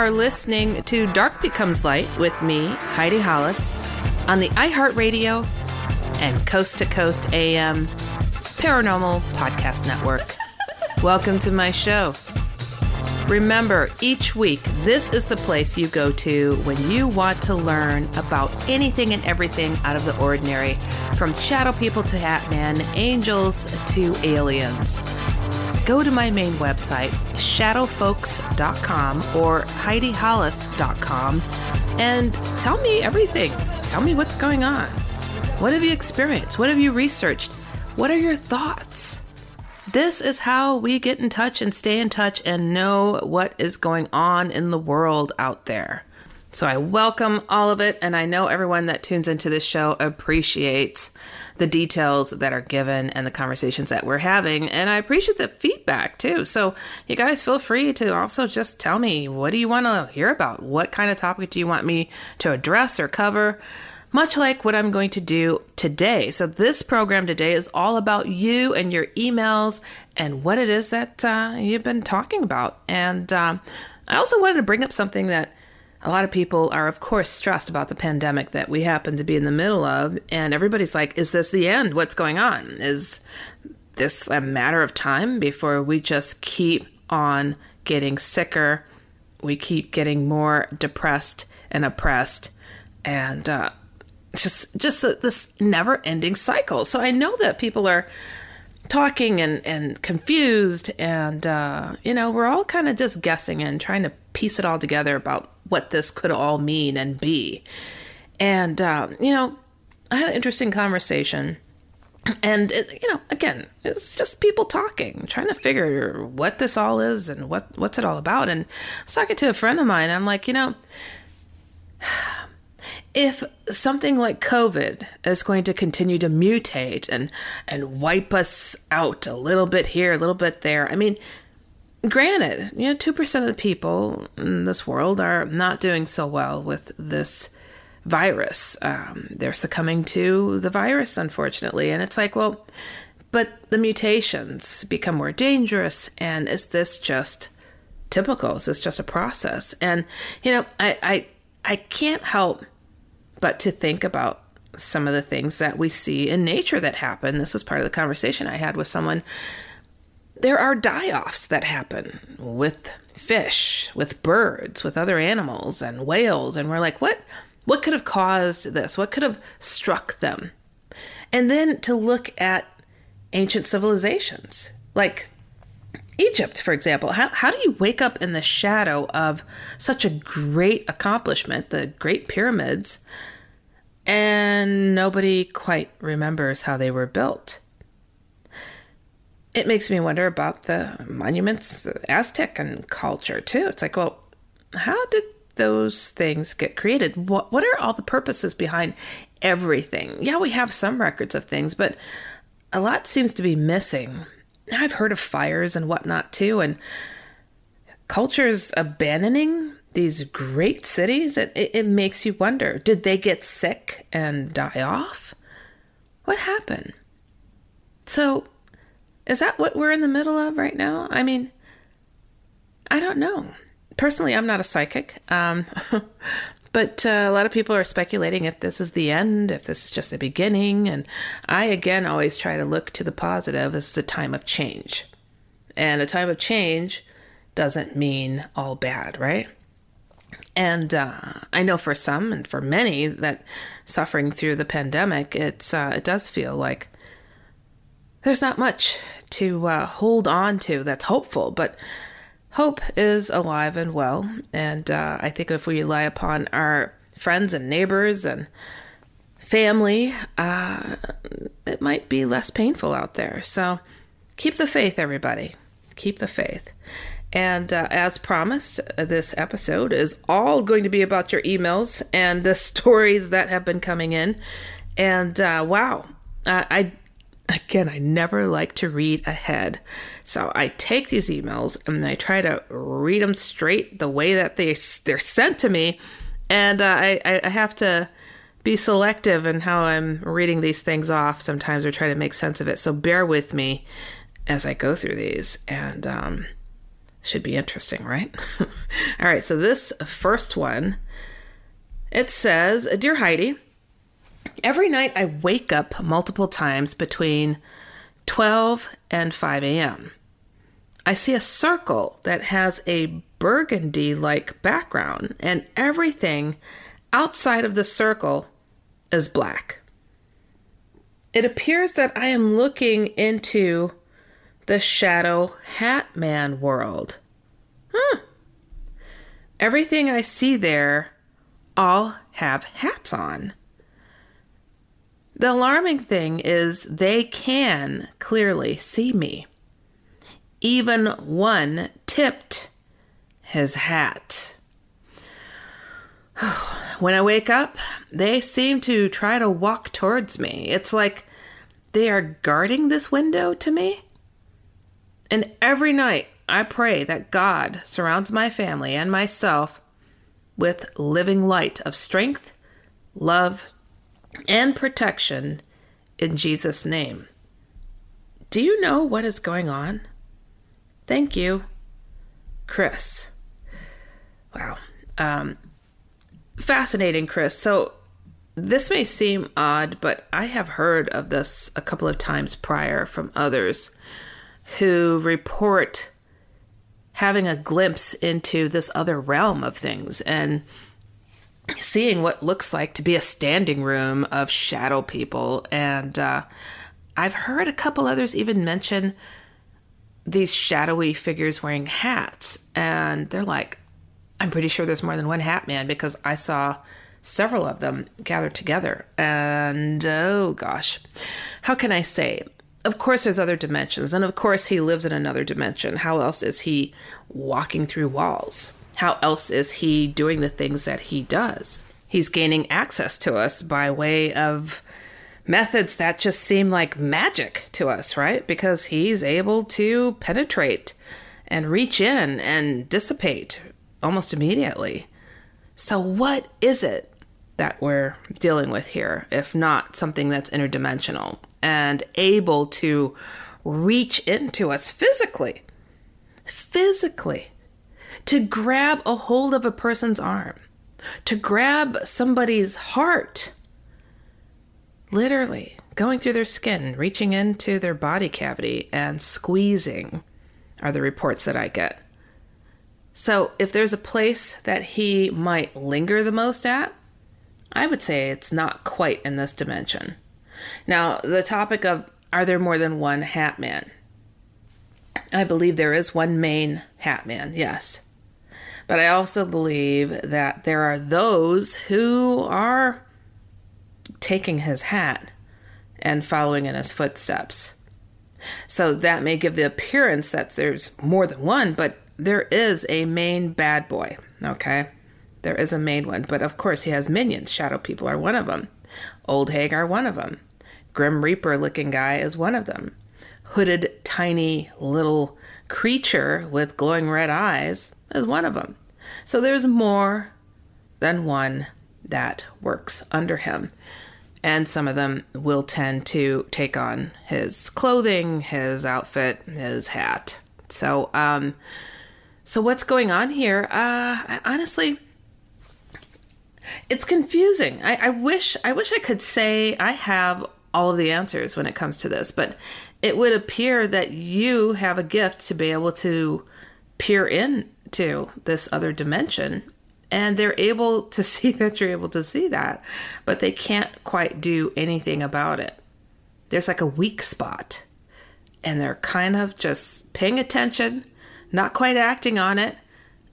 Are listening to Dark Becomes Light with me, Heidi Hollis, on the iHeartRadio and Coast to Coast AM Paranormal Podcast Network. Welcome to my show. Remember, each week, this is the place you go to when you want to learn about anything and everything out of the ordinary, from shadow people to hat men, angels to aliens go to my main website, shadowfolks.com or HeidiHollis.com, and tell me everything. Tell me what's going on. What have you experienced? What have you researched? What are your thoughts? This is how we get in touch and stay in touch and know what is going on in the world out there. So I welcome all of it, and I know everyone that tunes into this show appreciates the details that are given and the conversations that we're having. And I appreciate the feedback too. So you guys feel free to also just tell me what do you want to hear about? What kind of topic do you want me to address or cover? Much like what I'm going to do today. So, this program today is all about you and your emails and what it is that uh, you've been talking about. And um, I also wanted to bring up something that a lot of people are, of course, stressed about the pandemic that we happen to be in the middle of. And everybody's like, is this the end? What's going on? Is this a matter of time before we just keep on getting sicker? We keep getting more depressed and oppressed. And, uh, just just this never ending cycle. So I know that people are talking and, and confused and uh, you know we're all kind of just guessing and trying to piece it all together about what this could all mean and be. And uh, you know i had an interesting conversation and it, you know again it's just people talking trying to figure what this all is and what what's it all about. And i was talking to a friend of mine i'm like you know if something like COVID is going to continue to mutate and and wipe us out a little bit here, a little bit there, I mean, granted, you know, two percent of the people in this world are not doing so well with this virus. Um, they're succumbing to the virus, unfortunately, and it's like, well, but the mutations become more dangerous, and is this just typical? Is this just a process? And you know, I I I can't help but to think about some of the things that we see in nature that happen. This was part of the conversation I had with someone. There are die offs that happen with fish, with birds, with other animals and whales. And we're like, what? What could have caused this? What could have struck them? And then to look at ancient civilizations, like Egypt, for example. How, how do you wake up in the shadow of such a great accomplishment, the Great Pyramids, and nobody quite remembers how they were built. It makes me wonder about the monuments, the Aztec and culture too. It's like, well, how did those things get created? What what are all the purposes behind everything? Yeah, we have some records of things, but a lot seems to be missing. I've heard of fires and whatnot too, and cultures abandoning these great cities, it, it, it makes you wonder did they get sick and die off? What happened? So, is that what we're in the middle of right now? I mean, I don't know. Personally, I'm not a psychic, um, but uh, a lot of people are speculating if this is the end, if this is just the beginning. And I, again, always try to look to the positive. This is a time of change. And a time of change doesn't mean all bad, right? And uh, I know for some and for many that suffering through the pandemic, it's uh, it does feel like there's not much to uh, hold on to that's hopeful, but hope is alive and well. And uh, I think if we rely upon our friends and neighbors and family, uh, it might be less painful out there. So keep the faith, everybody. Keep the faith. And uh, as promised, this episode is all going to be about your emails and the stories that have been coming in. And uh, wow, I again, I never like to read ahead. So I take these emails and I try to read them straight the way that they they're sent to me, and uh, I I have to be selective in how I'm reading these things off sometimes or try to make sense of it. So bear with me as I go through these, and um, should be interesting, right? All right. So this first one, it says, "Dear Heidi." Every night I wake up multiple times between 12 and 5 a.m. I see a circle that has a burgundy like background, and everything outside of the circle is black. It appears that I am looking into the shadow hat man world. Huh. Everything I see there all have hats on. The alarming thing is they can clearly see me. Even one tipped his hat. when I wake up, they seem to try to walk towards me. It's like they are guarding this window to me. And every night I pray that God surrounds my family and myself with living light of strength, love, and protection in Jesus' name. Do you know what is going on? Thank you, Chris. Wow. Um, fascinating, Chris. So, this may seem odd, but I have heard of this a couple of times prior from others who report having a glimpse into this other realm of things. And seeing what looks like to be a standing room of shadow people. And uh, I've heard a couple others even mention these shadowy figures wearing hats. And they're like, I'm pretty sure there's more than one hat man because I saw several of them gathered together. And oh gosh, how can I say? Of course, there's other dimensions. And of course, he lives in another dimension. How else is he walking through walls? how else is he doing the things that he does? He's gaining access to us by way of methods that just seem like magic to us, right? Because he's able to penetrate and reach in and dissipate almost immediately. So, what is it that we're dealing with here, if not something that's interdimensional and able to reach into us physically? Physically to grab a hold of a person's arm, to grab somebody's heart, literally going through their skin, reaching into their body cavity, and squeezing are the reports that I get. So, if there's a place that he might linger the most at, I would say it's not quite in this dimension. Now, the topic of are there more than one hat man? I believe there is one main hat man, yes. But I also believe that there are those who are taking his hat and following in his footsteps. So that may give the appearance that there's more than one, but there is a main bad boy, okay? There is a main one, but of course he has minions. Shadow people are one of them. Old Hagar, one of them. Grim Reaper looking guy is one of them. Hooded, tiny little creature with glowing red eyes is one of them. So there's more than one that works under him. And some of them will tend to take on his clothing, his outfit, his hat. So, um, so what's going on here? Uh, honestly, it's confusing. I, I wish, I wish I could say I have all of the answers when it comes to this, but it would appear that you have a gift to be able to peer into this other dimension and they're able to see that you're able to see that, but they can't quite do anything about it. There's like a weak spot, and they're kind of just paying attention, not quite acting on it.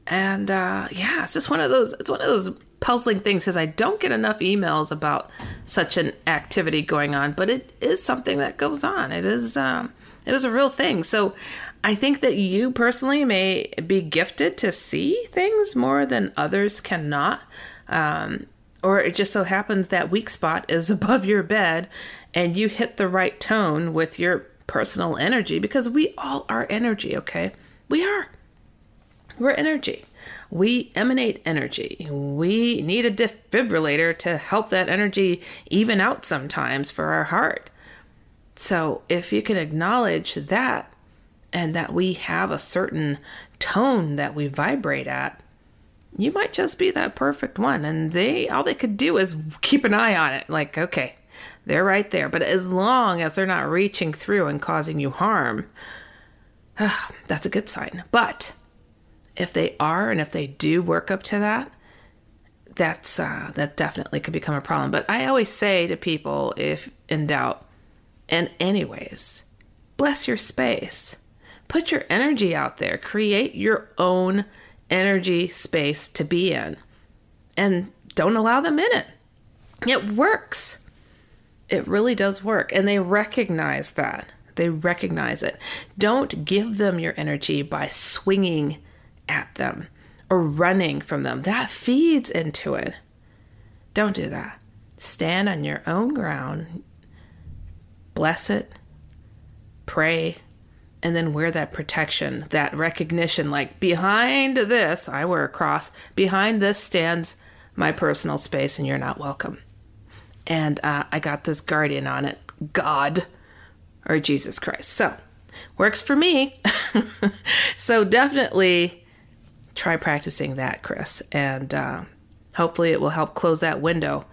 And uh, yeah, it's just one of those. It's one of those puzzling things because I don't get enough emails about such an activity going on, but it is something that goes on. It is um, it is a real thing. So I think that you personally may be gifted to see things more than others cannot. Um, or it just so happens that weak spot is above your bed and you hit the right tone with your personal energy because we all are energy, okay? We are. We're energy. We emanate energy. We need a defibrillator to help that energy even out sometimes for our heart. So if you can acknowledge that and that we have a certain tone that we vibrate at, you might just be that perfect one. And they all they could do is keep an eye on it. Like, okay, they're right there. But as long as they're not reaching through and causing you harm, that's a good sign. But if they are and if they do work up to that, that's uh, that definitely could become a problem. But I always say to people, if in doubt, and anyways, bless your space. Put your energy out there. Create your own energy space to be in. And don't allow them in it. It works. It really does work. And they recognize that. They recognize it. Don't give them your energy by swinging at them or running from them. That feeds into it. Don't do that. Stand on your own ground, bless it, pray, and then wear that protection, that recognition like behind this, I wear a cross, behind this stands my personal space, and you're not welcome. And uh, I got this guardian on it God or Jesus Christ. So, works for me. so, definitely try practicing that, Chris. And uh, hopefully, it will help close that window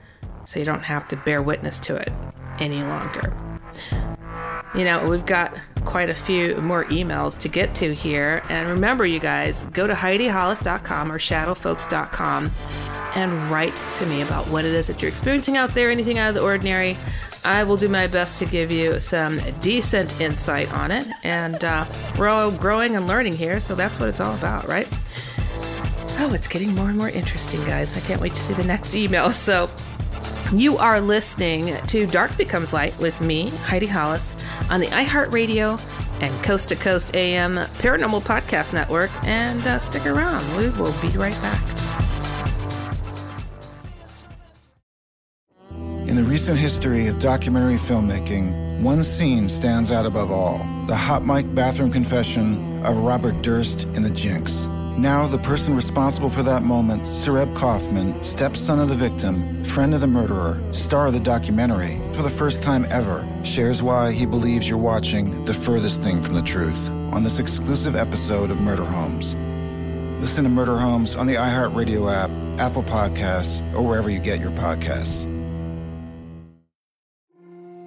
so you don't have to bear witness to it any longer. You know, we've got quite a few more emails to get to here. And remember, you guys, go to HeidiHollis.com or shadowfolks.com and write to me about what it is that you're experiencing out there, anything out of the ordinary. I will do my best to give you some decent insight on it. And uh, we're all growing and learning here, so that's what it's all about, right? Oh, it's getting more and more interesting, guys. I can't wait to see the next email. So, you are listening to Dark Becomes Light with me, Heidi Hollis, on the iHeartRadio and Coast to Coast AM Paranormal Podcast Network. And uh, stick around, we will be right back. In the recent history of documentary filmmaking, one scene stands out above all the hot mic bathroom confession of Robert Durst in The Jinx. Now, the person responsible for that moment, Sareb Kaufman, stepson of the victim, friend of the murderer, star of the documentary, for the first time ever, shares why he believes you're watching the furthest thing from the truth on this exclusive episode of Murder Homes. Listen to Murder Homes on the iHeartRadio app, Apple Podcasts, or wherever you get your podcasts.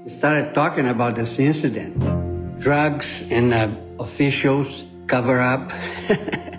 Started talking about this incident drugs and uh, officials cover up.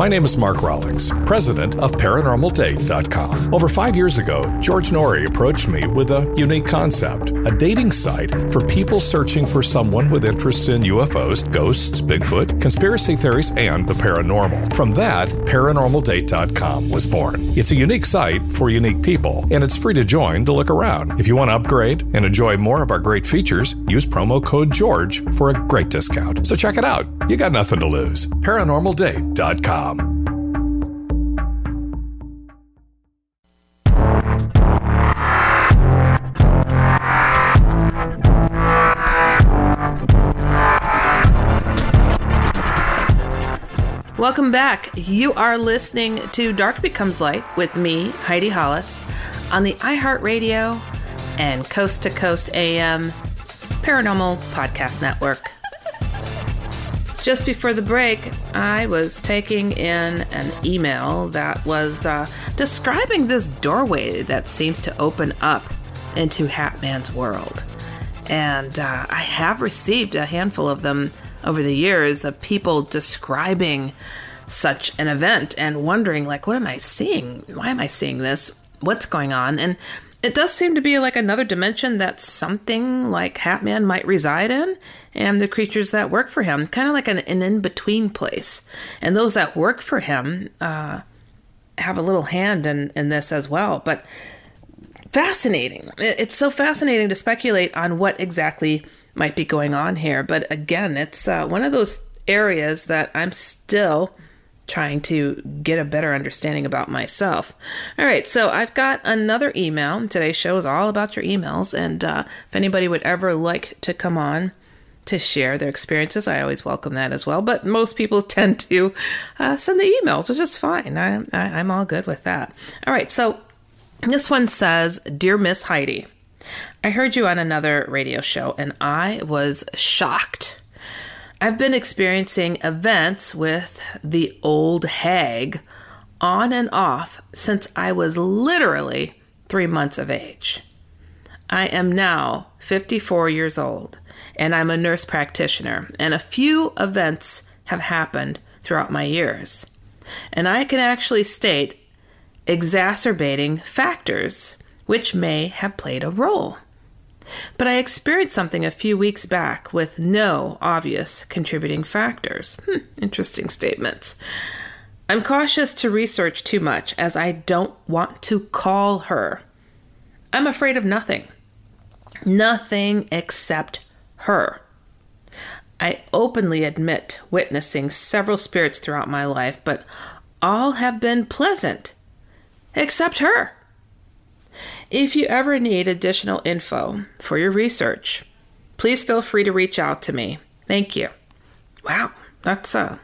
My name is Mark Rawlings, president of ParanormalDate.com. Over five years ago, George Noory approached me with a unique concept a dating site for people searching for someone with interests in UFOs, ghosts, Bigfoot, conspiracy theories, and the paranormal. From that, ParanormalDate.com was born. It's a unique site for unique people, and it's free to join to look around. If you want to upgrade and enjoy more of our great features, use promo code GEORGE for a great discount. So check it out. You got nothing to lose. ParanormalDate.com. Welcome back. You are listening to Dark Becomes Light with me, Heidi Hollis, on the iHeartRadio and Coast to Coast AM Paranormal Podcast Network. Just before the break, I was taking in an email that was uh, describing this doorway that seems to open up into Hatman's world. And uh, I have received a handful of them over the years of people describing such an event and wondering like what am i seeing? Why am i seeing this? What's going on? And it does seem to be like another dimension that something like hatman might reside in and the creatures that work for him. Kind of like an, an in-between place. And those that work for him uh, have a little hand in, in this as well. But fascinating. It's so fascinating to speculate on what exactly might be going on here. But again, it's uh, one of those areas that I'm still trying to get a better understanding about myself. All right, so I've got another email. Today's show is all about your emails, and uh, if anybody would ever like to come on to share their experiences, I always welcome that as well. But most people tend to uh, send the emails, which is fine. I, I, I'm all good with that. All right, so this one says, "Dear Miss Heidi." I heard you on another radio show and I was shocked. I've been experiencing events with the old hag on and off since I was literally three months of age. I am now 54 years old and I'm a nurse practitioner, and a few events have happened throughout my years. And I can actually state exacerbating factors which may have played a role. But I experienced something a few weeks back with no obvious contributing factors. Hmm, interesting statements. I'm cautious to research too much as I don't want to call her. I'm afraid of nothing. Nothing except her. I openly admit witnessing several spirits throughout my life, but all have been pleasant, except her. If you ever need additional info for your research, please feel free to reach out to me. Thank you. Wow, that's a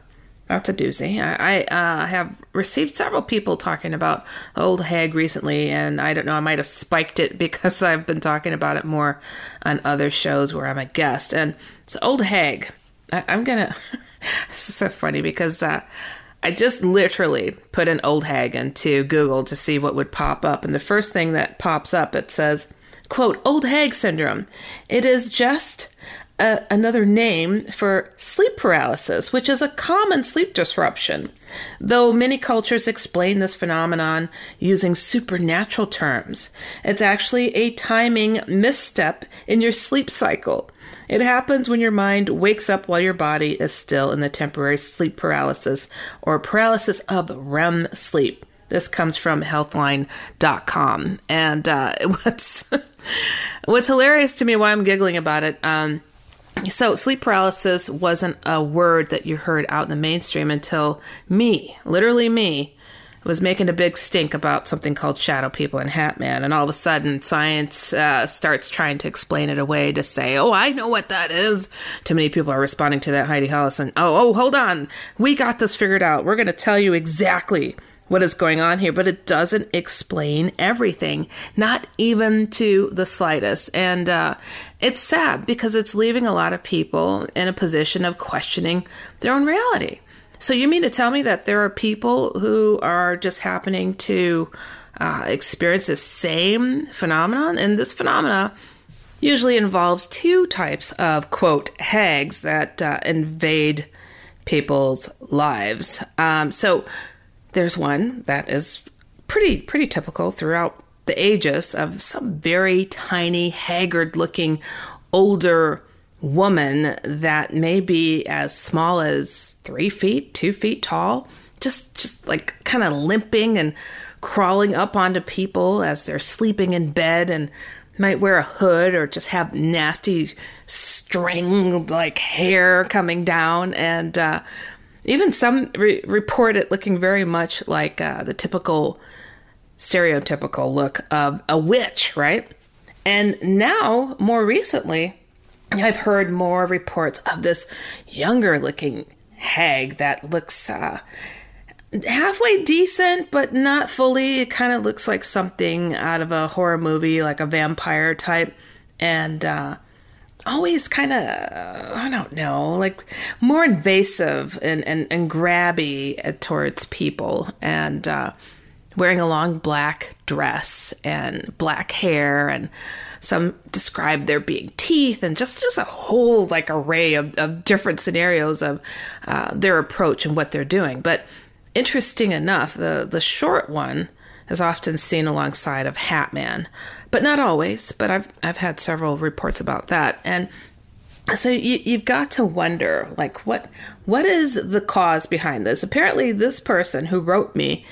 that's a doozy. I, I uh, have received several people talking about Old Hag recently, and I don't know, I might have spiked it because I've been talking about it more on other shows where I'm a guest. And it's Old Hag. I, am gonna. this is so funny because uh, I just literally put an old hag into Google to see what would pop up. And the first thing that pops up, it says, quote, old hag syndrome. It is just a, another name for sleep paralysis, which is a common sleep disruption. Though many cultures explain this phenomenon using supernatural terms, it's actually a timing misstep in your sleep cycle. It happens when your mind wakes up while your body is still in the temporary sleep paralysis or paralysis of REM sleep. This comes from healthline.com. And uh, what's, what's hilarious to me, why I'm giggling about it, um, so sleep paralysis wasn't a word that you heard out in the mainstream until me, literally me, was making a big stink about something called shadow people and Hat Man, and all of a sudden science uh, starts trying to explain it away to say, "Oh, I know what that is." Too many people are responding to that, Heidi Hollison. Oh, oh, hold on, we got this figured out. We're going to tell you exactly what is going on here, but it doesn't explain everything, not even to the slightest. And uh, it's sad because it's leaving a lot of people in a position of questioning their own reality. So, you mean to tell me that there are people who are just happening to uh, experience the same phenomenon? And this phenomena usually involves two types of, quote, hags that uh, invade people's lives. Um, so, there's one that is pretty pretty typical throughout the ages of some very tiny, haggard-looking older woman that may be as small as three feet, two feet tall, just just like kind of limping and crawling up onto people as they're sleeping in bed and might wear a hood or just have nasty string like hair coming down and uh, even some re- report it looking very much like uh, the typical stereotypical look of a witch, right? And now, more recently, I've heard more reports of this younger looking hag that looks uh, halfway decent, but not fully. It kind of looks like something out of a horror movie, like a vampire type. And uh, always kind of I don't know, like more invasive and and, and grabby towards people and uh, wearing a long black dress and black hair and some describe there being teeth and just just a whole like array of, of different scenarios of uh, their approach and what they're doing but interesting enough the the short one is often seen alongside of Hatman but not always. But I've I've had several reports about that, and so you, you've got to wonder, like, what what is the cause behind this? Apparently, this person who wrote me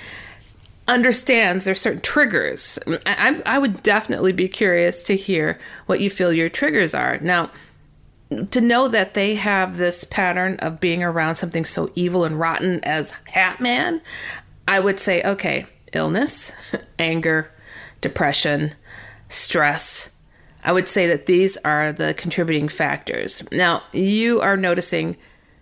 understands there's certain triggers. I, I would definitely be curious to hear what you feel your triggers are. Now, to know that they have this pattern of being around something so evil and rotten as Hatman, I would say, okay, illness, anger, depression, stress. I would say that these are the contributing factors. Now, you are noticing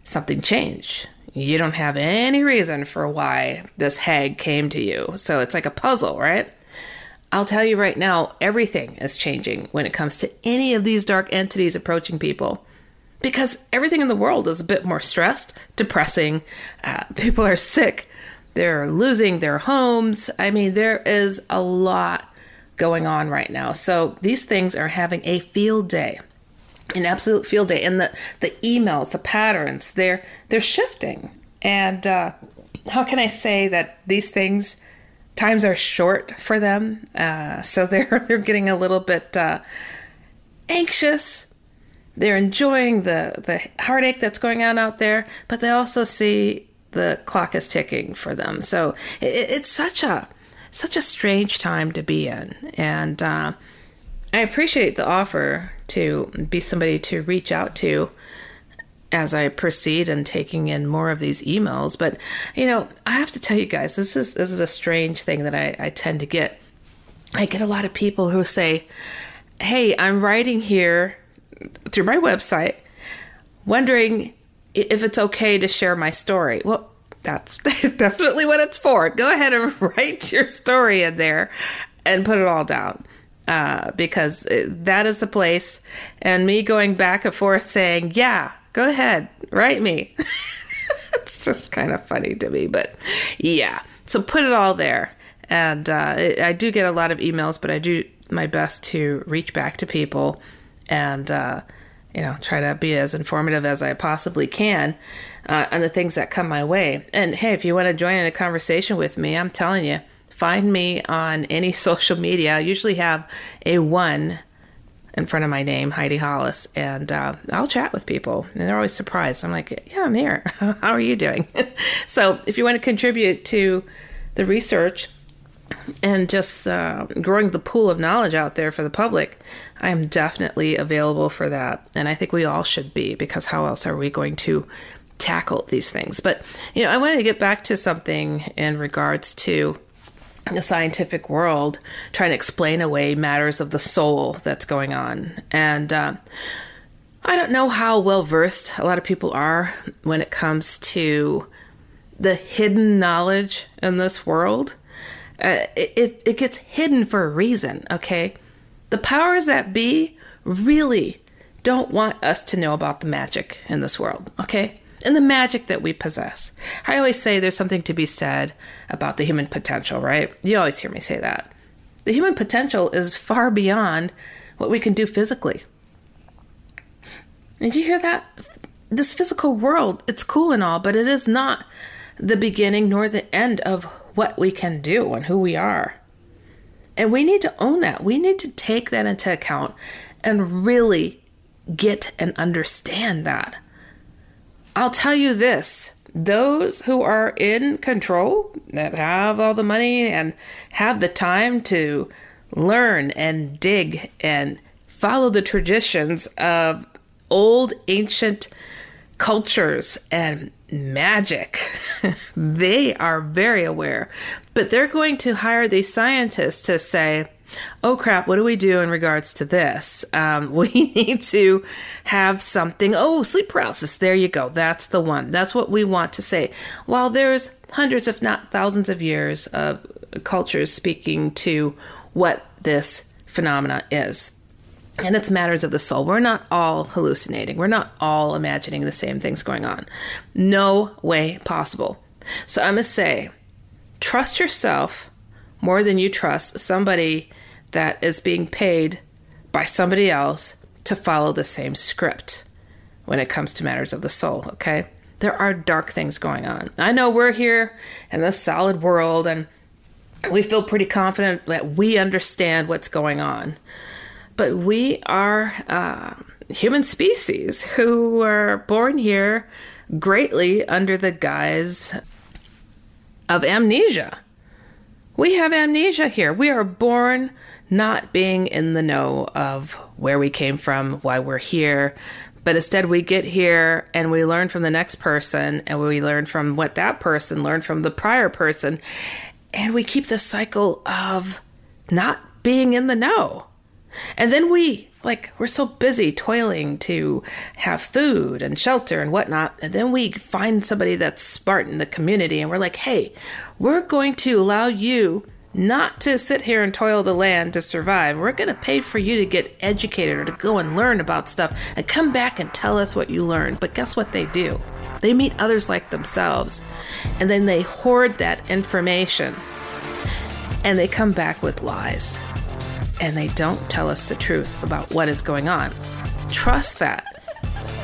something change. You don't have any reason for why this hag came to you. So it's like a puzzle, right? I'll tell you right now, everything is changing when it comes to any of these dark entities approaching people. Because everything in the world is a bit more stressed, depressing. Uh, people are sick. They're losing their homes. I mean, there is a lot going on right now. So these things are having a field day, an absolute field day. And the, the emails, the patterns, they're they're shifting. And uh, how can I say that these things times are short for them? Uh, so they're they're getting a little bit uh, anxious. They're enjoying the the heartache that's going on out there, but they also see the clock is ticking for them. So it, it's such a such a strange time to be in. And uh, I appreciate the offer to be somebody to reach out to as I proceed and taking in more of these emails. But you know, I have to tell you guys, this is this is a strange thing that I, I tend to get. I get a lot of people who say, Hey, I'm writing here through my website, wondering if it's okay to share my story. Well, that's definitely what it's for. Go ahead and write your story in there and put it all down. Uh, because that is the place. And me going back and forth saying, yeah, go ahead, write me. it's just kind of funny to me. But yeah, so put it all there. And uh, I do get a lot of emails, but I do my best to reach back to people and, uh, you know, try to be as informative as I possibly can uh, on the things that come my way. And hey, if you want to join in a conversation with me, I'm telling you, find me on any social media. I usually have a one in front of my name, Heidi Hollis, and uh, I'll chat with people. And they're always surprised. I'm like, yeah, I'm here. How are you doing? so if you want to contribute to the research, and just uh, growing the pool of knowledge out there for the public, I am definitely available for that. And I think we all should be because how else are we going to tackle these things? But, you know, I wanted to get back to something in regards to the scientific world trying to explain away matters of the soul that's going on. And uh, I don't know how well versed a lot of people are when it comes to the hidden knowledge in this world. Uh, it, it, it gets hidden for a reason, okay? The powers that be really don't want us to know about the magic in this world, okay? And the magic that we possess. I always say there's something to be said about the human potential, right? You always hear me say that. The human potential is far beyond what we can do physically. Did you hear that? This physical world, it's cool and all, but it is not the beginning nor the end of what we can do and who we are. And we need to own that. We need to take that into account and really get and understand that. I'll tell you this those who are in control, that have all the money and have the time to learn and dig and follow the traditions of old ancient cultures and magic. they are very aware, but they're going to hire these scientists to say, oh crap, what do we do in regards to this? Um, we need to have something. Oh, sleep paralysis. There you go. That's the one. That's what we want to say. While there's hundreds, if not thousands of years of cultures speaking to what this phenomena is and it's matters of the soul. We're not all hallucinating. We're not all imagining the same things going on. No way possible. So I must say, trust yourself more than you trust somebody that is being paid by somebody else to follow the same script when it comes to matters of the soul, okay? There are dark things going on. I know we're here in this solid world and we feel pretty confident that we understand what's going on but we are uh, human species who were born here greatly under the guise of amnesia. We have amnesia here. We are born not being in the know of where we came from, why we're here, but instead we get here and we learn from the next person and we learn from what that person learned from the prior person. And we keep this cycle of not being in the know. And then we, like, we're so busy toiling to have food and shelter and whatnot. And then we find somebody that's smart in the community and we're like, hey, we're going to allow you not to sit here and toil the land to survive. We're going to pay for you to get educated or to go and learn about stuff and come back and tell us what you learned. But guess what they do? They meet others like themselves and then they hoard that information and they come back with lies and they don't tell us the truth about what is going on. Trust that.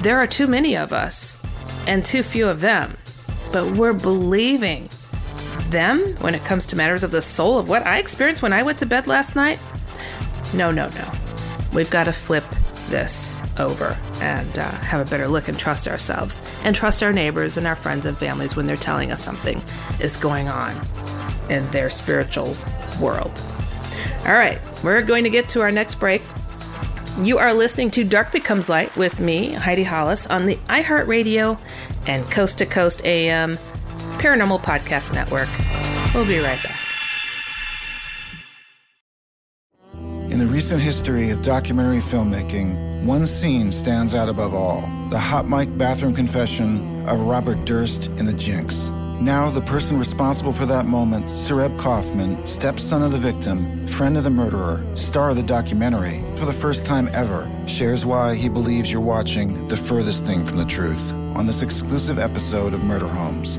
There are too many of us and too few of them, but we're believing them when it comes to matters of the soul of what I experienced when I went to bed last night. No, no, no. We've got to flip this over and uh, have a better look and trust ourselves and trust our neighbors and our friends and families when they're telling us something is going on in their spiritual world. All right, we're going to get to our next break. You are listening to Dark Becomes Light with me, Heidi Hollis, on the iHeartRadio and Coast to Coast AM Paranormal Podcast Network. We'll be right back. In the recent history of documentary filmmaking, one scene stands out above all the hot mic bathroom confession of Robert Durst in The Jinx. Now, the person responsible for that moment, Sareb Kaufman, stepson of the victim, friend of the murderer, star of the documentary, for the first time ever, shares why he believes you're watching the furthest thing from the truth on this exclusive episode of Murder Homes.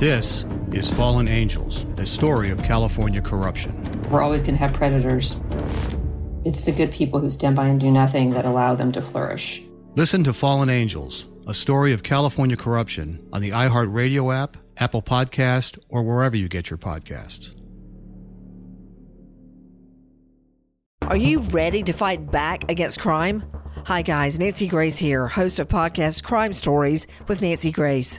This is Fallen Angels, a story of California corruption. We're always going to have predators. It's the good people who stand by and do nothing that allow them to flourish. Listen to Fallen Angels, a story of California corruption on the iHeartRadio app, Apple Podcast, or wherever you get your podcasts. Are you ready to fight back against crime? Hi, guys. Nancy Grace here, host of podcast Crime Stories with Nancy Grace.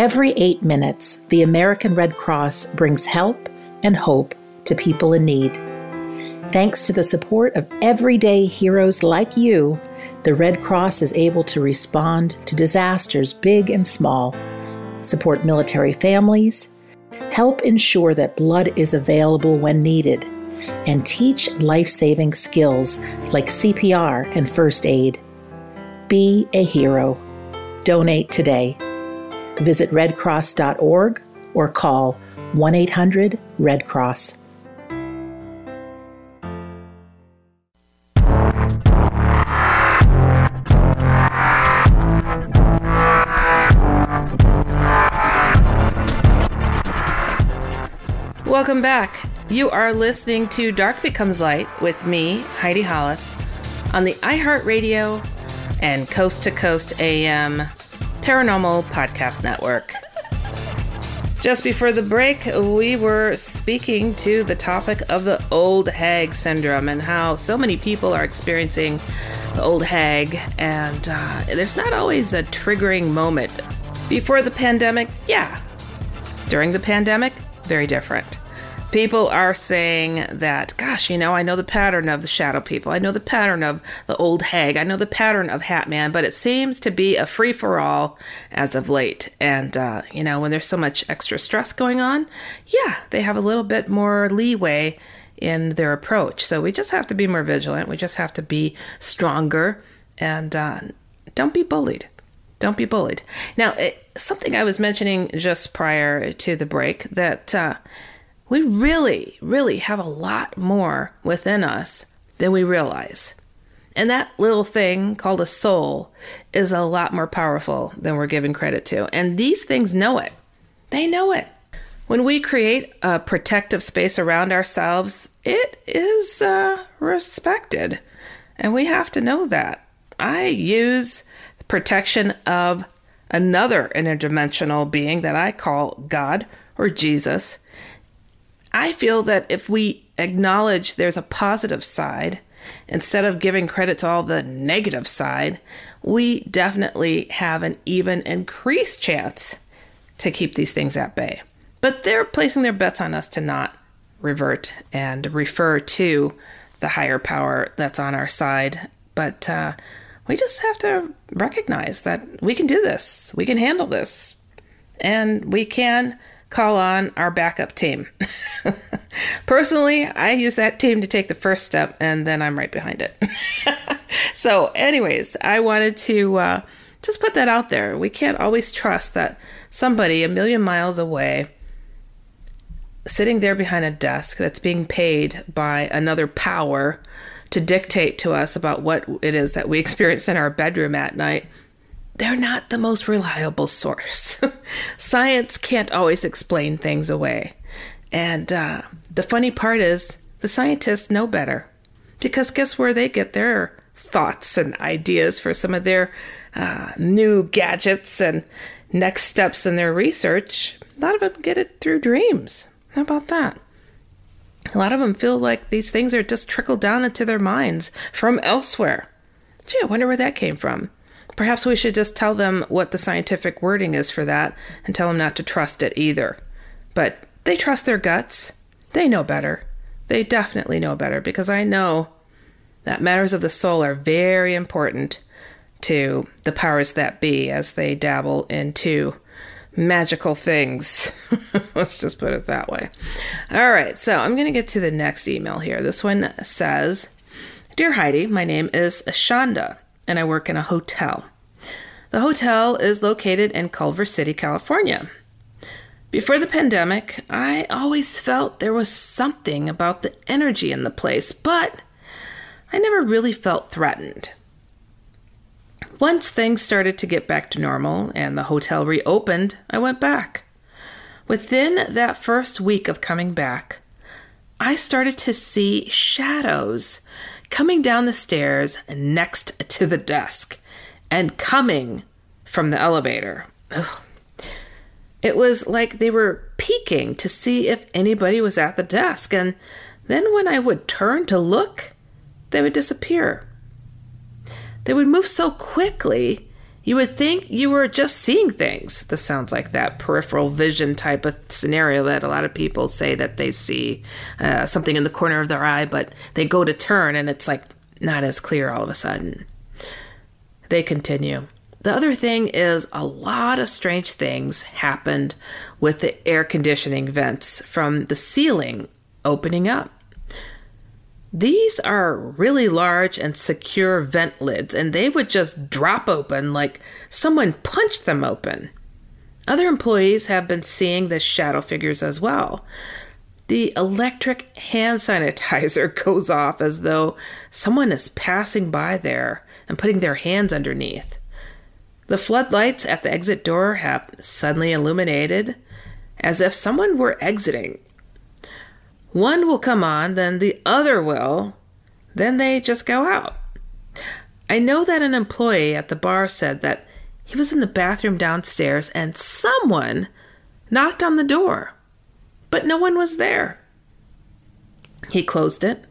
Every eight minutes, the American Red Cross brings help and hope to people in need. Thanks to the support of everyday heroes like you, the Red Cross is able to respond to disasters big and small, support military families, help ensure that blood is available when needed, and teach life saving skills like CPR and first aid. Be a hero. Donate today. Visit redcross.org or call 1 800 Red Cross. Welcome back. You are listening to Dark Becomes Light with me, Heidi Hollis, on the iHeartRadio and Coast to Coast AM Paranormal Podcast Network. Just before the break, we were speaking to the topic of the old hag syndrome and how so many people are experiencing the old hag, and uh, there's not always a triggering moment. Before the pandemic, yeah. During the pandemic, very different. People are saying that, gosh, you know, I know the pattern of the shadow people. I know the pattern of the old hag. I know the pattern of Hatman, but it seems to be a free for all as of late. And, uh, you know, when there's so much extra stress going on, yeah, they have a little bit more leeway in their approach. So we just have to be more vigilant. We just have to be stronger and uh, don't be bullied. Don't be bullied. Now, it, something I was mentioning just prior to the break that uh, we really, really have a lot more within us than we realize. And that little thing called a soul is a lot more powerful than we're given credit to. And these things know it. They know it. When we create a protective space around ourselves, it is uh, respected. And we have to know that. I use protection of another interdimensional being that I call God or Jesus. I feel that if we acknowledge there's a positive side, instead of giving credit to all the negative side, we definitely have an even increased chance to keep these things at bay. But they're placing their bets on us to not revert and refer to the higher power that's on our side. But uh, we just have to recognize that we can do this, we can handle this, and we can call on our backup team. Personally, I use that team to take the first step, and then I'm right behind it. so, anyways, I wanted to uh, just put that out there. We can't always trust that somebody a million miles away, sitting there behind a desk that's being paid by another power to dictate to us about what it is that we experience in our bedroom at night they're not the most reliable source. Science can't always explain things away. And uh, the funny part is, the scientists know better. Because guess where they get their thoughts and ideas for some of their uh, new gadgets and next steps in their research? A lot of them get it through dreams. How about that? A lot of them feel like these things are just trickled down into their minds from elsewhere. Gee, I wonder where that came from. Perhaps we should just tell them what the scientific wording is for that and tell them not to trust it either. But they trust their guts. They know better. They definitely know better because I know that matters of the soul are very important to the powers that be as they dabble into magical things. Let's just put it that way. All right, so I'm going to get to the next email here. This one says Dear Heidi, my name is Ashanda and I work in a hotel. The hotel is located in Culver City, California. Before the pandemic, I always felt there was something about the energy in the place, but I never really felt threatened. Once things started to get back to normal and the hotel reopened, I went back. Within that first week of coming back, I started to see shadows coming down the stairs next to the desk and coming from the elevator. Ugh. It was like they were peeking to see if anybody was at the desk, and then when I would turn to look, they would disappear. They would move so quickly, you would think you were just seeing things. This sounds like that peripheral vision type of scenario that a lot of people say that they see uh, something in the corner of their eye, but they go to turn and it's like not as clear all of a sudden. They continue. The other thing is a lot of strange things happened with the air conditioning vents from the ceiling opening up. These are really large and secure vent lids, and they would just drop open like someone punched them open. Other employees have been seeing the shadow figures as well. The electric hand sanitizer goes off as though someone is passing by there and putting their hands underneath. The floodlights at the exit door have suddenly illuminated as if someone were exiting one will come on, then the other will, then they just go out. I know that an employee at the bar said that he was in the bathroom downstairs and someone knocked on the door, but no one was there. He closed it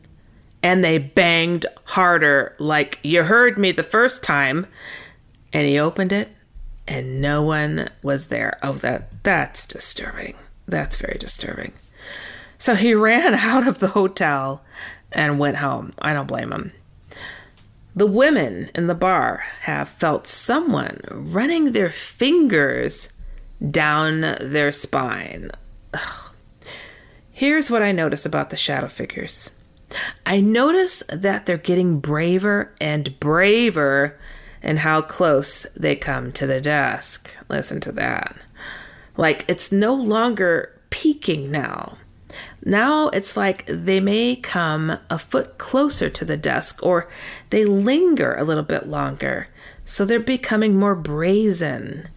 and they banged harder, like you heard me the first time. And he opened it and no one was there. Oh, that that's disturbing. That's very disturbing. So he ran out of the hotel and went home. I don't blame him. The women in the bar have felt someone running their fingers down their spine. Ugh. Here's what I notice about the shadow figures I notice that they're getting braver and braver in how close they come to the desk. Listen to that. Like it's no longer peeking now. Now it's like they may come a foot closer to the desk or they linger a little bit longer, so they're becoming more brazen.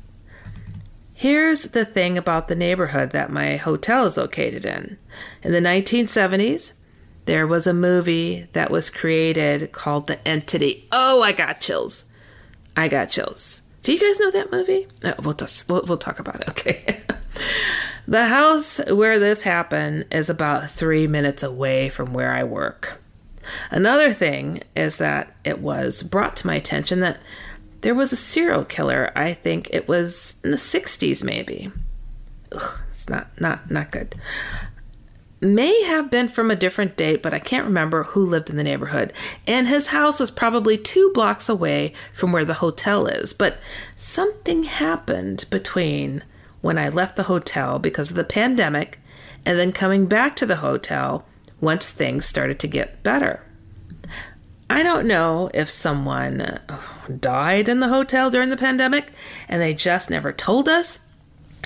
Here's the thing about the neighborhood that my hotel is located in. In the 1970s, there was a movie that was created called The Entity. Oh, I got chills. I got chills. Do you guys know that movie? Uh, we'll, just, we'll, we'll talk about it. Okay. the house where this happened is about three minutes away from where I work. Another thing is that it was brought to my attention that there was a serial killer. I think it was in the 60s, maybe. Ugh, it's not not not good. May have been from a different date, but I can't remember who lived in the neighborhood. And his house was probably two blocks away from where the hotel is. But something happened between when I left the hotel because of the pandemic and then coming back to the hotel once things started to get better. I don't know if someone uh, died in the hotel during the pandemic and they just never told us,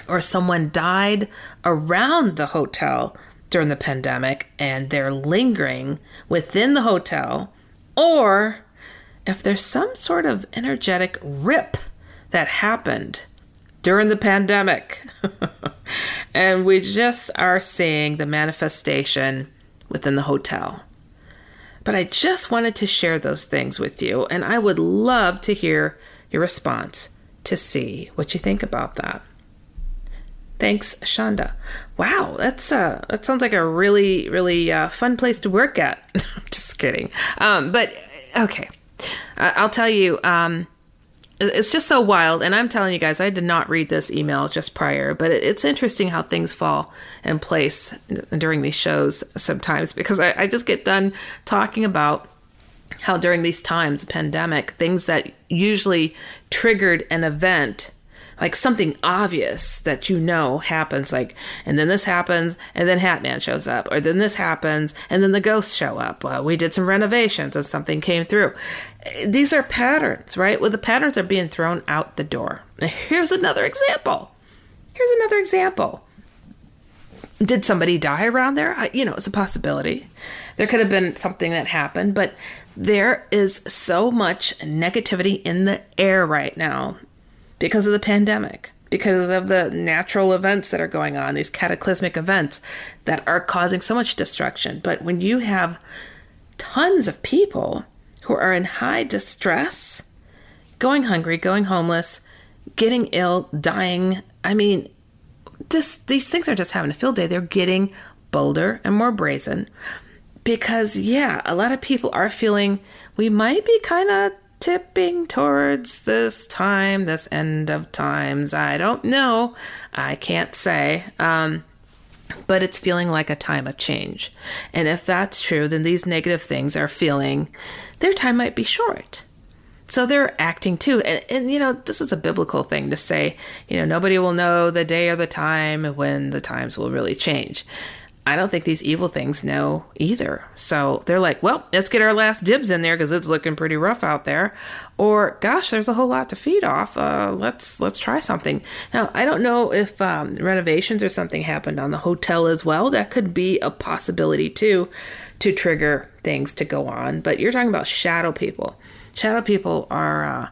or someone died around the hotel during the pandemic and they're lingering within the hotel, or if there's some sort of energetic rip that happened during the pandemic. and we just are seeing the manifestation within the hotel. But I just wanted to share those things with you, and I would love to hear your response to see what you think about that. Thanks, Shonda. Wow, that's uh, that sounds like a really, really uh, fun place to work at. Just kidding. Um, but okay, I'll tell you. Um, it's just so wild, and I'm telling you guys, I did not read this email just prior, but it's interesting how things fall in place during these shows sometimes because I, I just get done talking about how during these times, pandemic, things that usually triggered an event like something obvious that you know happens like and then this happens and then hatman shows up or then this happens and then the ghosts show up. Well, we did some renovations and something came through. These are patterns right? Well the patterns are being thrown out the door. Here's another example. Here's another example. Did somebody die around there? You know it's a possibility. There could have been something that happened but there is so much negativity in the air right now because of the pandemic, because of the natural events that are going on, these cataclysmic events that are causing so much destruction. But when you have tons of people who are in high distress, going hungry, going homeless, getting ill, dying, I mean, this these things are just having a field day. They're getting bolder and more brazen because yeah, a lot of people are feeling we might be kind of tipping towards this time, this end of times. I don't know. I can't say. Um, but it's feeling like a time of change. And if that's true, then these negative things are feeling their time might be short. So they're acting too. And, and, you know, this is a biblical thing to say, you know, nobody will know the day or the time when the times will really change. I don't think these evil things know either. So they're like, well, let's get our last dibs in there because it's looking pretty rough out there. Or, gosh, there's a whole lot to feed off. Uh, let's let's try something. Now, I don't know if um, renovations or something happened on the hotel as well. That could be a possibility too, to trigger things to go on. But you're talking about shadow people. Shadow people are uh,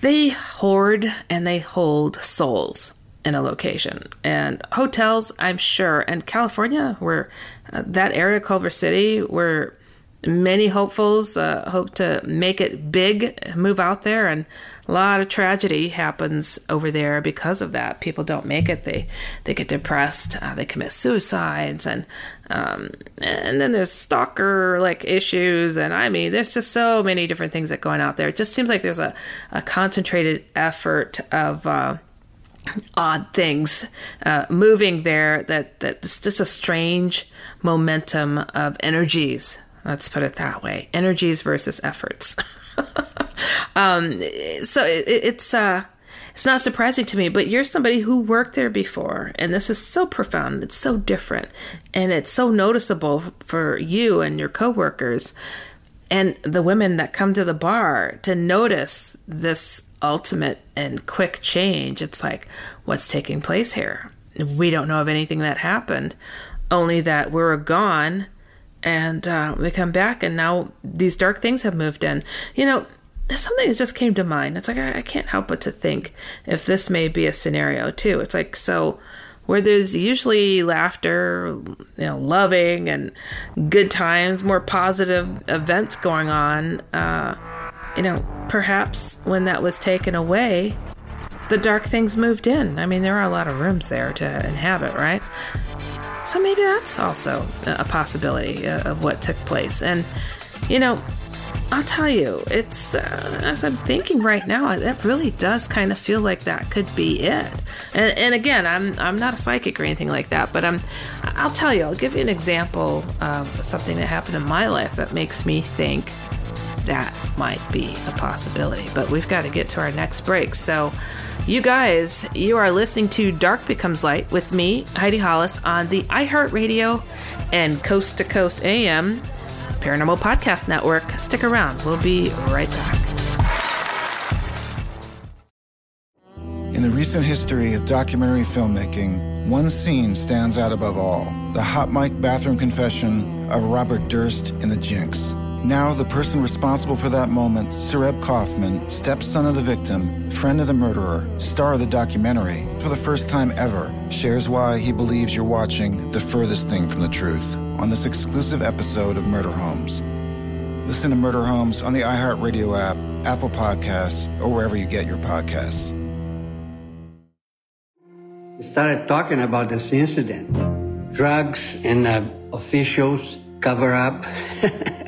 they hoard and they hold souls in a location. And hotels, I'm sure, and California, where uh, that area, Culver City, where many hopefuls uh, hope to make it big, move out there, and a lot of tragedy happens over there because of that. People don't make it; they they get depressed, uh, they commit suicides, and um, and then there's stalker like issues, and I mean, there's just so many different things that going out there. It just seems like there's a, a concentrated effort of uh, odd things uh, moving there that that's just a strange momentum of energies. Let's put it that way. Energies versus efforts. Um, so it, it's uh, it's not surprising to me but you're somebody who worked there before and this is so profound. It's so different and it's so noticeable for you and your coworkers and the women that come to the bar to notice this ultimate and quick change. It's like, what's taking place here? We don't know of anything that happened, only that we're gone and uh, we come back and now these dark things have moved in. You know, something that just came to mind. It's like, I, I can't help but to think if this may be a scenario too. It's like, so where there's usually laughter, you know, loving and good times, more positive events going on. Uh, you know, perhaps when that was taken away, the dark things moved in. I mean, there are a lot of rooms there to inhabit, right? So maybe that's also a possibility uh, of what took place. And, you know, I'll tell you, it's uh, as I'm thinking right now, it really does kind of feel like that could be it. And, and again, I'm I'm not a psychic or anything like that, but I'm I'll tell you, I'll give you an example of something that happened in my life that makes me think that might be a possibility. But we've got to get to our next break, so. You guys, you are listening to Dark Becomes Light with me, Heidi Hollis, on the iHeartRadio and Coast to Coast AM Paranormal Podcast Network. Stick around, we'll be right back. In the recent history of documentary filmmaking, one scene stands out above all the hot mic bathroom confession of Robert Durst in The Jinx. Now, the person responsible for that moment, Sareb Kaufman, stepson of the victim, friend of the murderer, star of the documentary, for the first time ever, shares why he believes you're watching the furthest thing from the truth on this exclusive episode of Murder Homes. Listen to Murder Homes on the iHeartRadio app, Apple Podcasts, or wherever you get your podcasts. We started talking about this incident. Drugs and uh, officials cover up.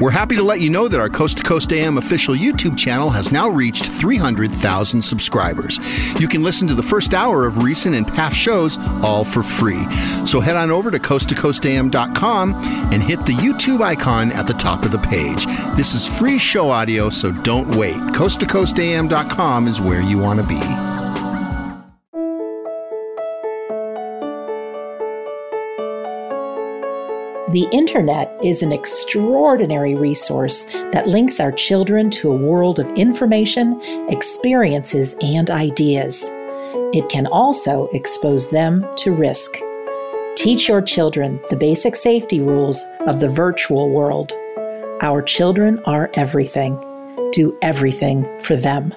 We're happy to let you know that our Coast to Coast AM official YouTube channel has now reached 300,000 subscribers. You can listen to the first hour of recent and past shows all for free. So head on over to coasttocoastam.com and hit the YouTube icon at the top of the page. This is free show audio, so don't wait. Coasttocoastam.com is where you want to be. The internet is an extraordinary resource that links our children to a world of information, experiences, and ideas. It can also expose them to risk. Teach your children the basic safety rules of the virtual world. Our children are everything. Do everything for them.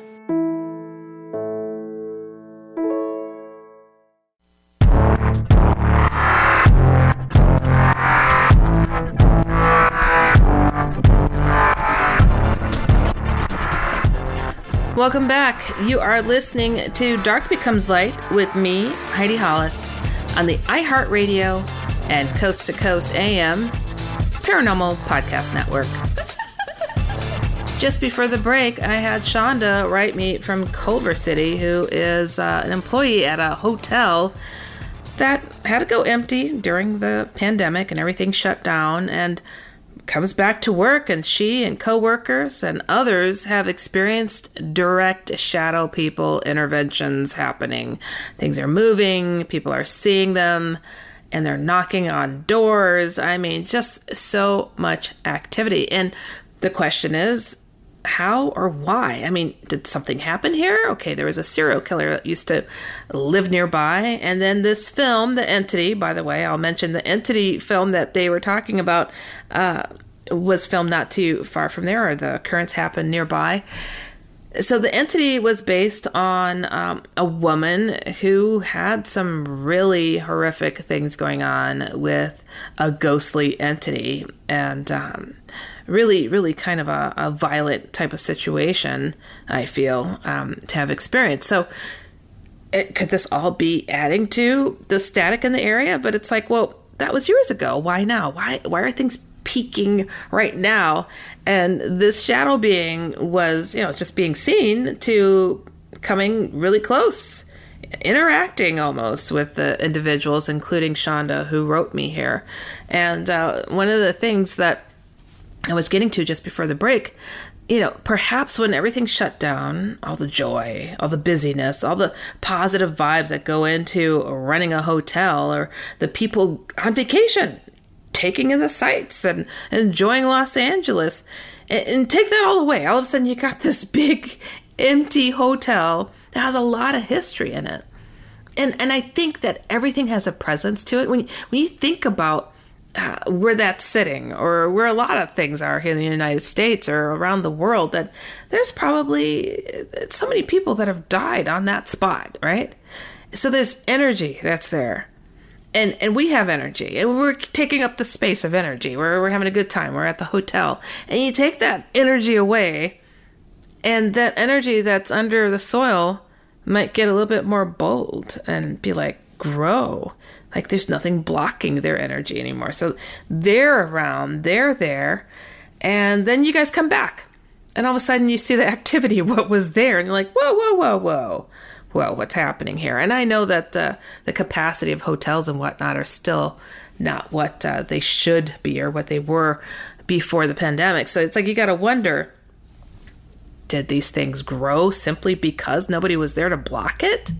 Welcome back. You are listening to Dark Becomes Light with me, Heidi Hollis, on the iHeartRadio and Coast to Coast AM Paranormal Podcast Network. Just before the break, I had Shonda write me from Culver City, who is uh, an employee at a hotel that had to go empty during the pandemic and everything shut down and comes back to work and she and coworkers and others have experienced direct shadow people interventions happening. Things are moving, people are seeing them and they're knocking on doors. I mean, just so much activity. And the question is, how or why? I mean, did something happen here? Okay, there was a serial killer that used to live nearby. And then this film, The Entity, by the way, I'll mention the Entity film that they were talking about uh, was filmed not too far from there, or the occurrence happened nearby. So the entity was based on um, a woman who had some really horrific things going on with a ghostly entity, and um, really, really kind of a, a, violent type of situation. I feel um, to have experienced. So. It, could this all be adding to the static in the area? But it's like, well, that was years ago. Why now? Why why are things peaking right now. And this shadow being was, you know, just being seen to coming really close, interacting almost with the individuals, including Shonda, who wrote me here. And uh, one of the things that I was getting to just before the break you know, perhaps when everything shut down, all the joy, all the busyness, all the positive vibes that go into running a hotel or the people on vacation taking in the sights and enjoying Los Angeles. And, and take that all away. All of a sudden, you got this big empty hotel that has a lot of history in it. And and I think that everything has a presence to it. When when you think about where that's sitting, or where a lot of things are here in the United States or around the world, that there's probably uh, so many people that have died on that spot, right? So there's energy that's there. And and we have energy. And we're taking up the space of energy. We're, we're having a good time. We're at the hotel. And you take that energy away and that energy that's under the soil might get a little bit more bold and be like grow like there's nothing blocking their energy anymore so they're around they're there and then you guys come back and all of a sudden you see the activity what was there and you're like whoa whoa whoa whoa well, what's happening here? And I know that uh, the capacity of hotels and whatnot are still not what uh, they should be or what they were before the pandemic. So it's like you got to wonder did these things grow simply because nobody was there to block it?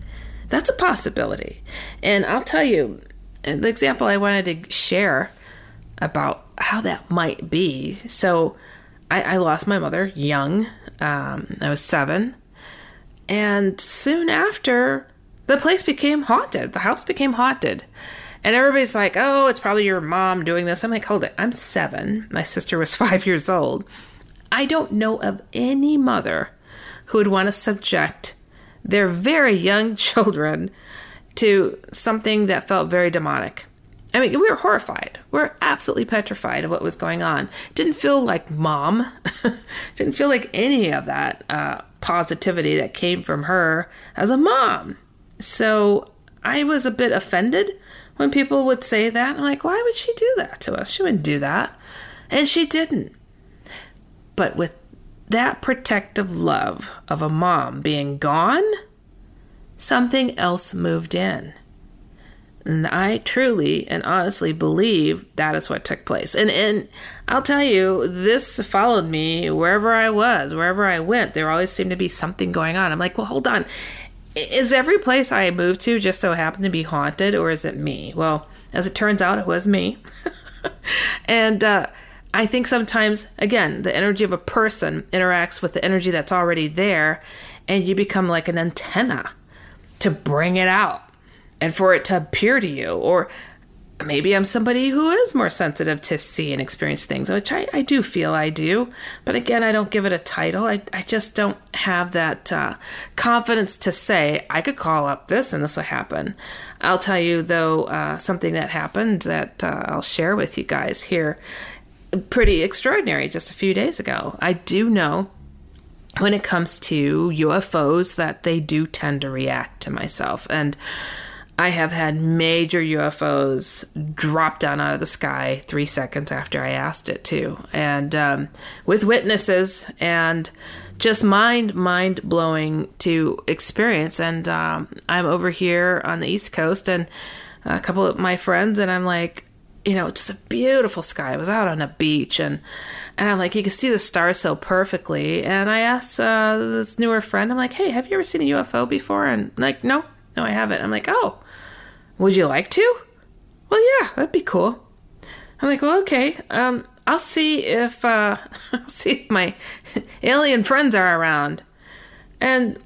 That's a possibility. And I'll tell you, the example I wanted to share about how that might be. So I, I lost my mother young. Um, I was seven. And soon after, the place became haunted. The house became haunted. And everybody's like, oh, it's probably your mom doing this. I'm like, hold it. I'm seven. My sister was five years old. I don't know of any mother who would want to subject their very young children to something that felt very demonic. I mean, we were horrified. We are absolutely petrified of what was going on. Didn't feel like mom. Didn't feel like any of that. Uh, positivity that came from her as a mom. So I was a bit offended when people would say that. I'm like, why would she do that to us? She wouldn't do that. And she didn't. But with that protective love of a mom being gone, something else moved in. And I truly and honestly believe that is what took place. And and I'll tell you, this followed me wherever I was, wherever I went. There always seemed to be something going on. I'm like, well, hold on. Is every place I moved to just so happened to be haunted, or is it me? Well, as it turns out, it was me. and uh, I think sometimes, again, the energy of a person interacts with the energy that's already there, and you become like an antenna to bring it out and for it to appear to you. Or maybe I'm somebody who is more sensitive to see and experience things, which I, I do feel I do. But again, I don't give it a title. I, I just don't have that uh, confidence to say, I could call up this and this will happen. I'll tell you, though, uh, something that happened that uh, I'll share with you guys here. Pretty extraordinary just a few days ago. I do know when it comes to UFOs that they do tend to react to myself. And I have had major UFOs drop down out of the sky three seconds after I asked it to, and um, with witnesses and just mind mind blowing to experience. And um, I'm over here on the East Coast, and a couple of my friends, and I'm like, you know, just a beautiful sky. I was out on a beach, and and I'm like, you can see the stars so perfectly. And I asked uh, this newer friend, I'm like, hey, have you ever seen a UFO before? And like, no, no, I haven't. I'm like, oh, would you like to? Well, yeah, that'd be cool. I'm like, well, okay. Um, I'll see if uh, I'll see if my alien friends are around. And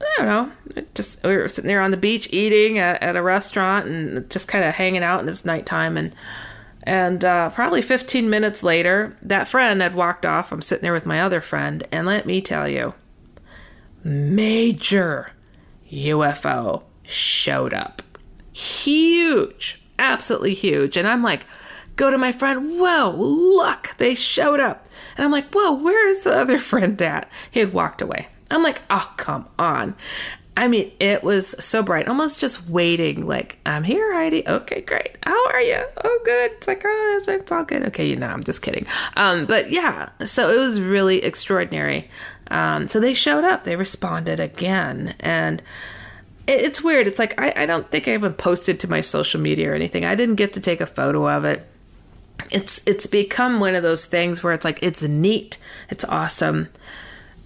I don't know. Just we were sitting there on the beach eating at, at a restaurant and just kind of hanging out, and it's nighttime. And and uh, probably 15 minutes later, that friend had walked off. I'm sitting there with my other friend, and let me tell you, major UFO showed up. Huge, absolutely huge. And I'm like, go to my friend, whoa, look, they showed up. And I'm like, whoa, where is the other friend at? He had walked away. I'm like, oh, come on. I mean, it was so bright, almost just waiting, like, I'm here, Heidi. Okay, great. How are you? Oh, good. It's like, oh, it's, it's all good. Okay, you know, I'm just kidding. Um, but yeah, so it was really extraordinary. Um, so they showed up, they responded again. And it, it's weird. It's like, I, I don't think I even posted to my social media or anything. I didn't get to take a photo of it. It's it's become one of those things where it's like it's neat, it's awesome,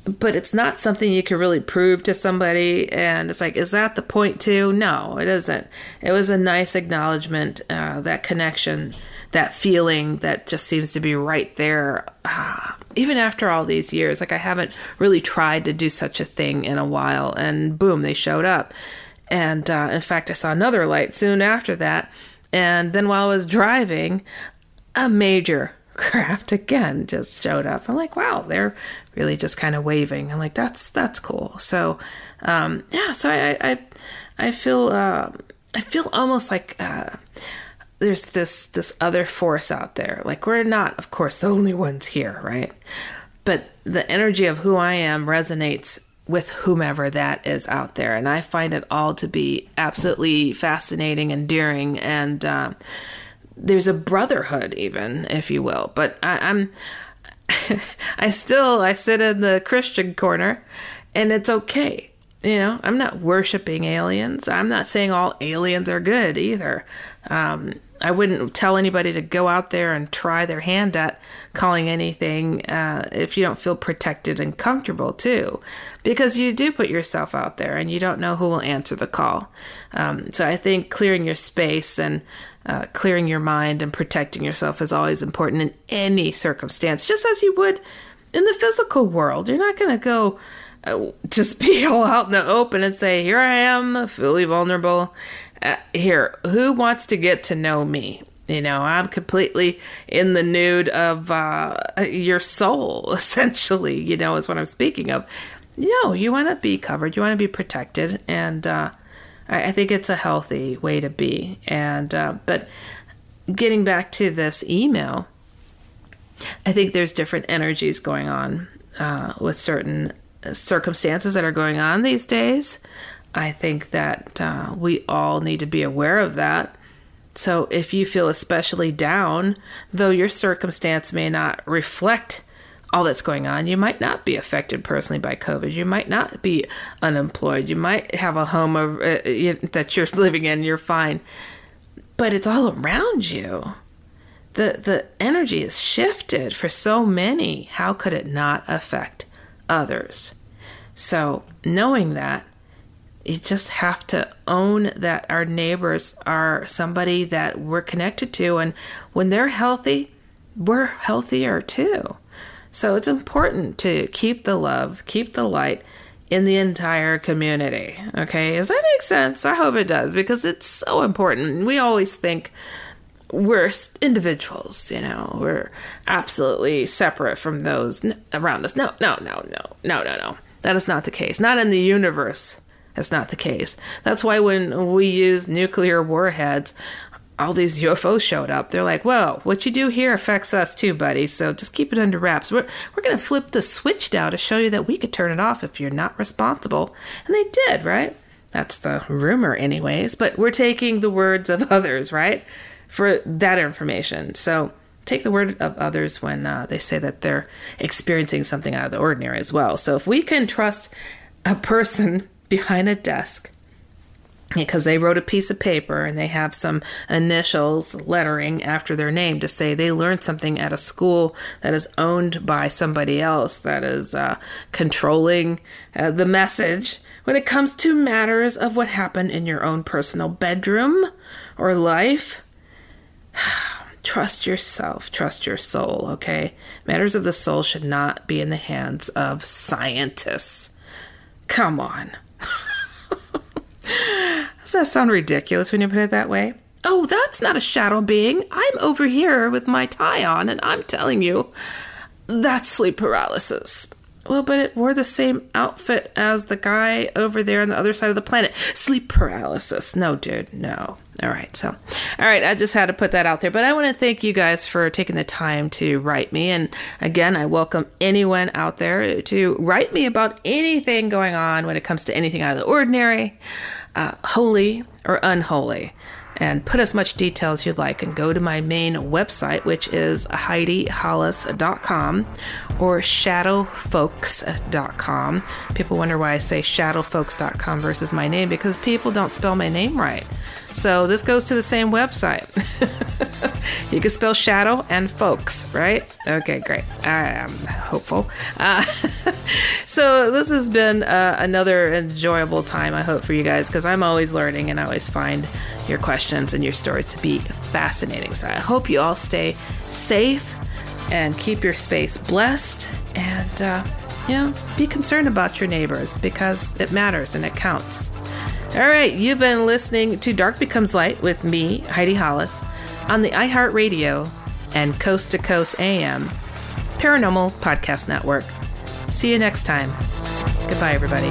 but it's not something you can really prove to somebody. And it's like, is that the point too? No, it isn't. It was a nice acknowledgement, uh, that connection, that feeling that just seems to be right there. Uh, even after all these years, like I haven't really tried to do such a thing in a while. And boom, they showed up. And uh, in fact, I saw another light soon after that. And then while I was driving, a major craft again just showed up. I'm like, wow, they're really just kind of waving. I'm like, that's that's cool. So, um, yeah, so I I I feel uh, I feel almost like uh, there's this this other force out there. Like we're not, of course, the only ones here, right? But the energy of who I am resonates with whomever that is out there, and I find it all to be absolutely fascinating, and endearing, and. Uh, there's a brotherhood even if you will but I, i'm i still i sit in the christian corner and it's okay. You know i'm not worshiping aliens. I'm not saying all aliens are good either. Um, i wouldn't tell anybody to go out there and try their hand at calling anything uh, if you don't feel protected and comfortable too. Because you do put yourself out there and you don't know who will answer the call. Um, so i think clearing your space and uh, clearing your mind and protecting yourself is always important in any circumstance, just as you would in the physical world. You're not going to go uh, just be all out in the open and say, Here I am, fully vulnerable. Uh, here, who wants to get to know me? You know, I'm completely in the nude of uh, your soul, essentially, you know, is what I'm speaking of. No, you want to be covered, you want to be protected, and uh, I, I think it's a healthy way to be. And uh, but getting back to this email, I think there's different energies going on uh, with certain circumstances that are going on these days. I think that uh, we all need to be aware of that. So if you feel especially down, though your circumstance may not reflect all that's going on. You might not be affected personally by COVID. You might not be unemployed. You might have a home of, uh, that you're living in. You're fine, but it's all around you. the The energy is shifted for so many. How could it not affect others? So knowing that, you just have to own that our neighbors are somebody that we're connected to, and when they're healthy, we're healthier too. So it's important to keep the love, keep the light in the entire community. Okay, does that make sense? I hope it does because it's so important. We always think we're individuals, you know, we're absolutely separate from those around us. No, no, no, no, no, no, no. That is not the case. Not in the universe. That's not the case. That's why when we use nuclear warheads, all these UFOs showed up. They're like, "Whoa, what you do here affects us too, buddy. So just keep it under wraps. We're we're gonna flip the switch now to show you that we could turn it off if you're not responsible." And they did, right? That's the rumor, anyways. But we're taking the words of others, right, for that information. So take the word of others when uh, they say that they're experiencing something out of the ordinary as well. So if we can trust a person behind a desk because they wrote a piece of paper and they have some initials lettering after their name to say they learned something at a school that is owned by somebody else that is uh, controlling uh, the message when it comes to matters of what happened in your own personal bedroom or life. trust yourself, trust your soul, okay? Matters of the soul should not be in the hands of scientists. Come on. Does that sound ridiculous when you put it that way? Oh, that's not a shadow being. I'm over here with my tie on, and I'm telling you, that's sleep paralysis. Well, but it wore the same outfit as the guy over there on the other side of the planet. Sleep paralysis. No, dude, no. All right, so, all right, I just had to put that out there. But I want to thank you guys for taking the time to write me. And again, I welcome anyone out there to write me about anything going on when it comes to anything out of the ordinary, uh, holy or unholy and put as much detail as you'd like and go to my main website, which is HeidiHollis.com or shadowfolks.com. People wonder why I say shadowfolks.com versus my name because people don't spell my name right. So this goes to the same website. you can spell shadow and folks, right? Okay, great. I am hopeful. Uh, so this has been uh, another enjoyable time, I hope, for you guys, because I'm always learning and I always find your questions and your stories to be fascinating. So I hope you all stay safe and keep your space blessed and, uh, you know, be concerned about your neighbors because it matters and it counts. All right, you've been listening to Dark Becomes Light with me, Heidi Hollis, on the iHeartRadio and Coast to Coast AM Paranormal Podcast Network. See you next time. Goodbye, everybody.